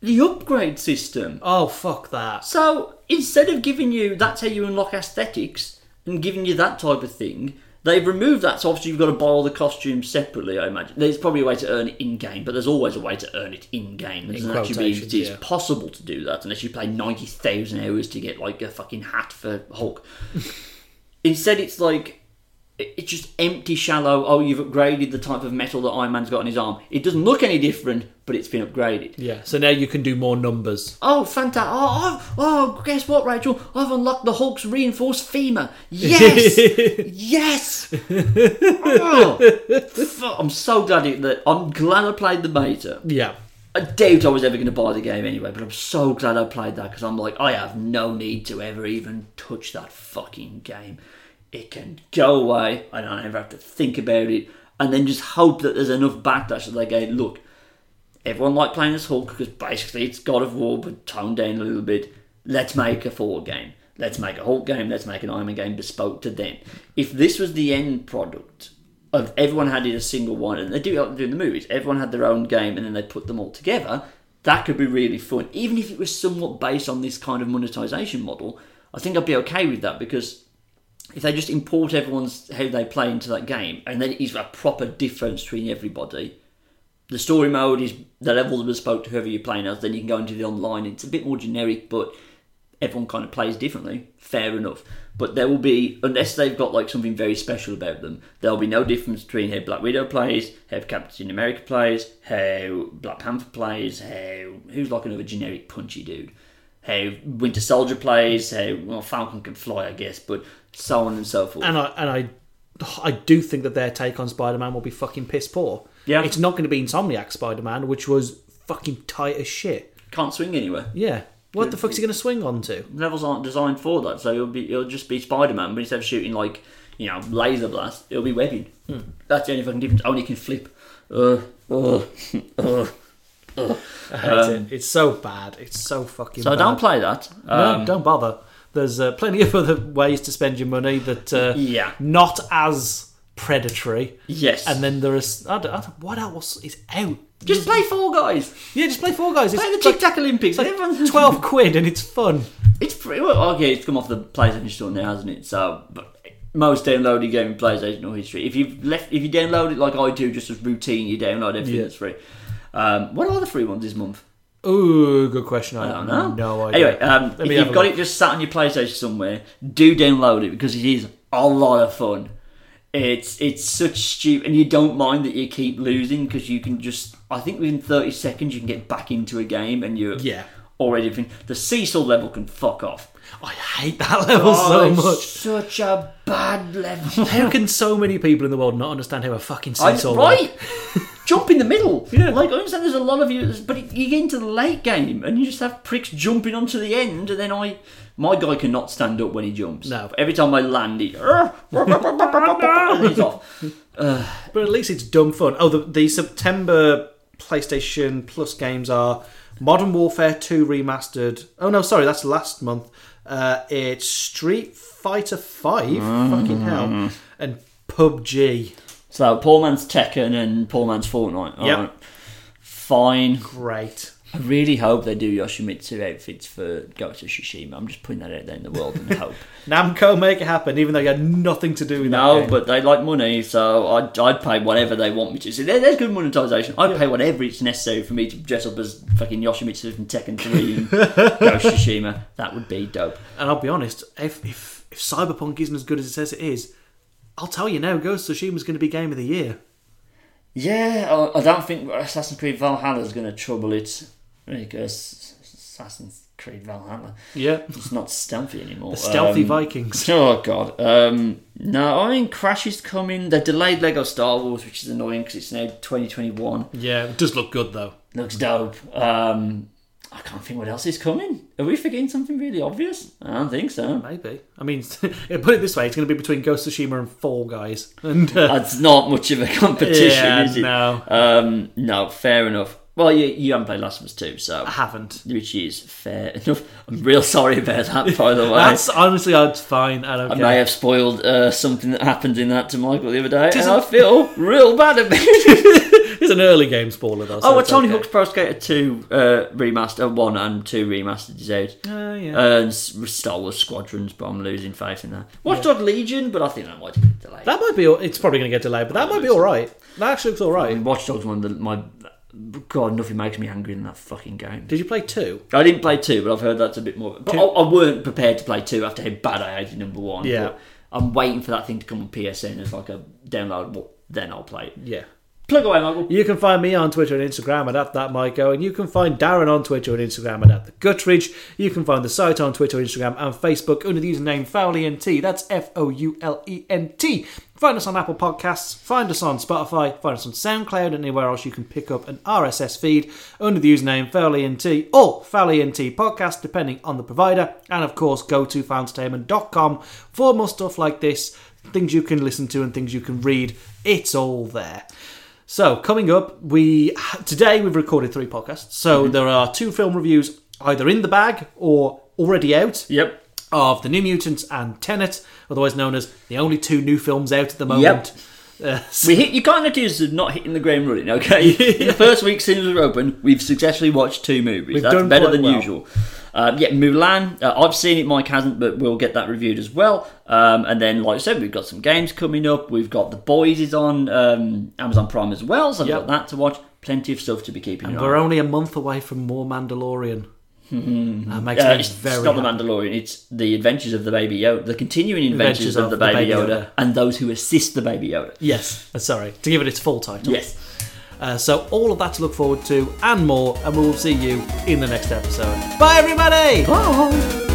the upgrade system. oh fuck that. So instead of giving you that's how you unlock aesthetics and giving you that type of thing, they've removed that. So obviously you've got to buy all the costumes separately. I imagine there's probably a way to earn it in game, but there's always a way to earn it in game. It doesn't actually mean it's yeah. possible to do that unless you play ninety thousand hours to get like a fucking hat for Hulk. Instead, it's like it- it's just empty, shallow. Oh, you've upgraded the type of metal that Iron Man's got on his arm. It doesn't look any different, but it's been upgraded. Yeah. So now you can do more numbers. Oh, fantastic! Oh, I've, oh, guess what, Rachel? I've unlocked the Hulk's reinforced femur. Yes, yes. Oh, fuck, I'm so glad it, that I'm glad I played the beta. Yeah. I doubt I was ever going to buy the game anyway, but I'm so glad I played that because I'm like, I have no need to ever even touch that fucking game. It can go away. I don't ever have to think about it, and then just hope that there's enough backlash that they go, look, everyone liked playing as Hulk because basically it's God of War but toned down a little bit. Let's make a Thor game. Let's make a Hulk game. Let's make an Iron Man game bespoke to them. If this was the end product of everyone had it a single one, and they do they in the movies, everyone had their own game and then they put them all together, that could be really fun. Even if it was somewhat based on this kind of monetization model, I think I'd be okay with that because if they just import everyone's how they play into that game and then it is a proper difference between everybody the story mode is the levels are bespoke to whoever you're playing as then you can go into the online it's a bit more generic but everyone kind of plays differently fair enough. But there will be unless they've got like something very special about them there'll be no difference between how black widow plays how captain america plays how black panther plays how who's like another generic punchy dude? How winter soldier plays how well falcon can fly i guess but so on and so forth and I and I I do think that their take on Spider Man will be fucking piss poor. Yeah. It's not going to be Insomniac Spider Man, which was fucking tight as shit. can't swing anywhere Yeah. What the fuck's he going to swing onto? levels aren't designed for that, so it'll be it'll just be Spider Man, but instead of shooting like you know laser blast, it'll be webbing. That's the only fucking difference. Only can flip. Uh, uh, uh. I hate it. It's so bad. It's so fucking So bad. don't play that. No, Um, don't bother. There's uh, plenty of other ways to spend your money that uh, Yeah. not as predatory. Yes. And then there is I don't, I don't, what else is out? just play Fall Guys. yeah, just play Fall Guys. It's Play the Tic Tac Olympics. like Everyone's- twelve quid and it's fun. It's pretty well. Okay, it's come off the PlayStation Store now, hasn't it? So, but most downloaded game in PlayStation history. If you've left, if you download it like I do, just as routine, you download everything Yeah. that's free. Um, what are the free ones this month? Ooh, good question. I, I don't know. No idea. Anyway, um, if you've got look. it just sat on your PlayStation somewhere, do download it because it is a lot of fun. It's it's such stupid, and you don't mind that you keep losing because you can just. I think within thirty seconds you can get back into a game, and you're Yeah. already. fin- The seesaw level can fuck off. I hate that level Oh, so much. Such a bad level. How can so many people in the world not understand how a fucking seesaw right? Jump in the middle. Yeah. Like I understand there's a lot of you, but you get into the late game and you just have pricks jumping onto the end, and then I, my guy cannot stand up when he jumps. No. Every time I land, he, he's off. But at least it's dumb fun. Oh, the, the September PlayStation Plus games are Modern Warfare 2 Remastered. Oh, no, sorry, that's last month. Uh, it's Street Fighter 5, fucking hell, and PUBG. So poor man's Tekken and poor man's Fortnite. Yep. Alright. Fine. Great. I really hope they do Yoshimitsu outfits for Ghost of Tsushima. I'm just putting that out there in the world and hope. Namco make it happen, even though you had nothing to do with that. No, but they like money, so I'd, I'd pay whatever they want me to. So there, there's good monetization. I'd pay whatever it's necessary for me to dress up as fucking Yoshimitsu from Tekken 3 and Ghost of Tsushima. That would be dope. And I'll be honest, if, if if Cyberpunk isn't as good as it says it is, I'll tell you now, Ghost of Tsushima's going to be game of the year. Yeah, I, I don't think Assassin's Creed Valhalla is going to trouble it because Assassin's Creed Valhalla Yeah, it's not stealthy anymore. the stealthy Um, Vikings. Oh god. Um, no, I mean Crash is coming. They delayed Lego Star Wars, which is annoying because it's now 2021. Yeah, it does look good though. Looks dope. Um, I can't think what else is coming. Are we forgetting something really obvious? I don't think so. Maybe. I mean, put it this way: it's going to be between Ghost of Tsushima and Fall Guys. And uh, That's not much of a competition, yeah, is it? no, Um, no, fair enough. Well, you, you haven't played Last of Us 2, so I haven't. which is fair enough. I'm real sorry about that, by the way. That's honestly, that's fine. I don't I care. may have spoiled uh, something that happened in that to Michael the other day, and I feel real bad about it. It's an early game spoiler though. so oh, a Tony okay. Hawk's Pro Skater 2 uh, remaster, 1 and 2 remastered is out. Uh, yeah. And Star Wars Squadrons, but I'm losing faith in that. Watch Dog Legion, but I think that might be delayed. that might be. It's probably going to get delayed, but that might be all right. That actually looks alright. I mean, Watch Dogs one of the, my God, nothing makes me angry than that fucking game. Did you play two? I didn't play two, but I've heard that's a bit more. But I, I weren't prepared to play two after how bad I hated number one. Yeah. but I'm waiting for that thing to come on PSN as like a downloadable. Then I'll play it. Yeah. Plug away, Michael. You can find me on Twitter and Instagram at, at that go, and you can find Darren on Twitter and Instagram at, at the Guttridge. You can find the site on Twitter, Instagram, and Facebook under the username FoulENT. That's F O U L E N T. Find us on Apple Podcasts, find us on Spotify, find us on SoundCloud, and anywhere else you can pick up an RSS feed under the username FoulENT or FoulENT Podcast, depending on the provider. And of course, go to foulentertainment.com for more stuff like this, things you can listen to and things you can read. It's all there. So coming up, we today we've recorded three podcasts. So mm-hmm. there are two film reviews either in the bag or already out Yep. of The New Mutants and Tenet, otherwise known as the only two new films out at the moment. Uh, so- We hit. You can't accuse us of not hitting the ground running. Okay. In the first week since we're open, we've successfully watched two movies. We've That's done better than well. usual. Um, yeah, Mulan. Uh, I've seen it. Mike hasn't, but we'll get that reviewed as well. Um, and then, like I said, we've got some games coming up. We've got The Boys is on um, Amazon Prime as well, so I've Yep. got that to watch. Plenty of stuff to be keeping an eye we're on. only a month away from more Mandalorian. Makes Uh, me it's, very it's not the. Mandalorian. It's the Adventures of the Baby Yoda, the continuing adventures, Adventures of, of the the Baby Baby Yoda, Yoda. and those who assist the Baby Yoda. Yes, uh, sorry to give it its full title. Yes. Uh, so all of that to look forward to and more, and we will see you in the next episode. Bye, everybody. Bye.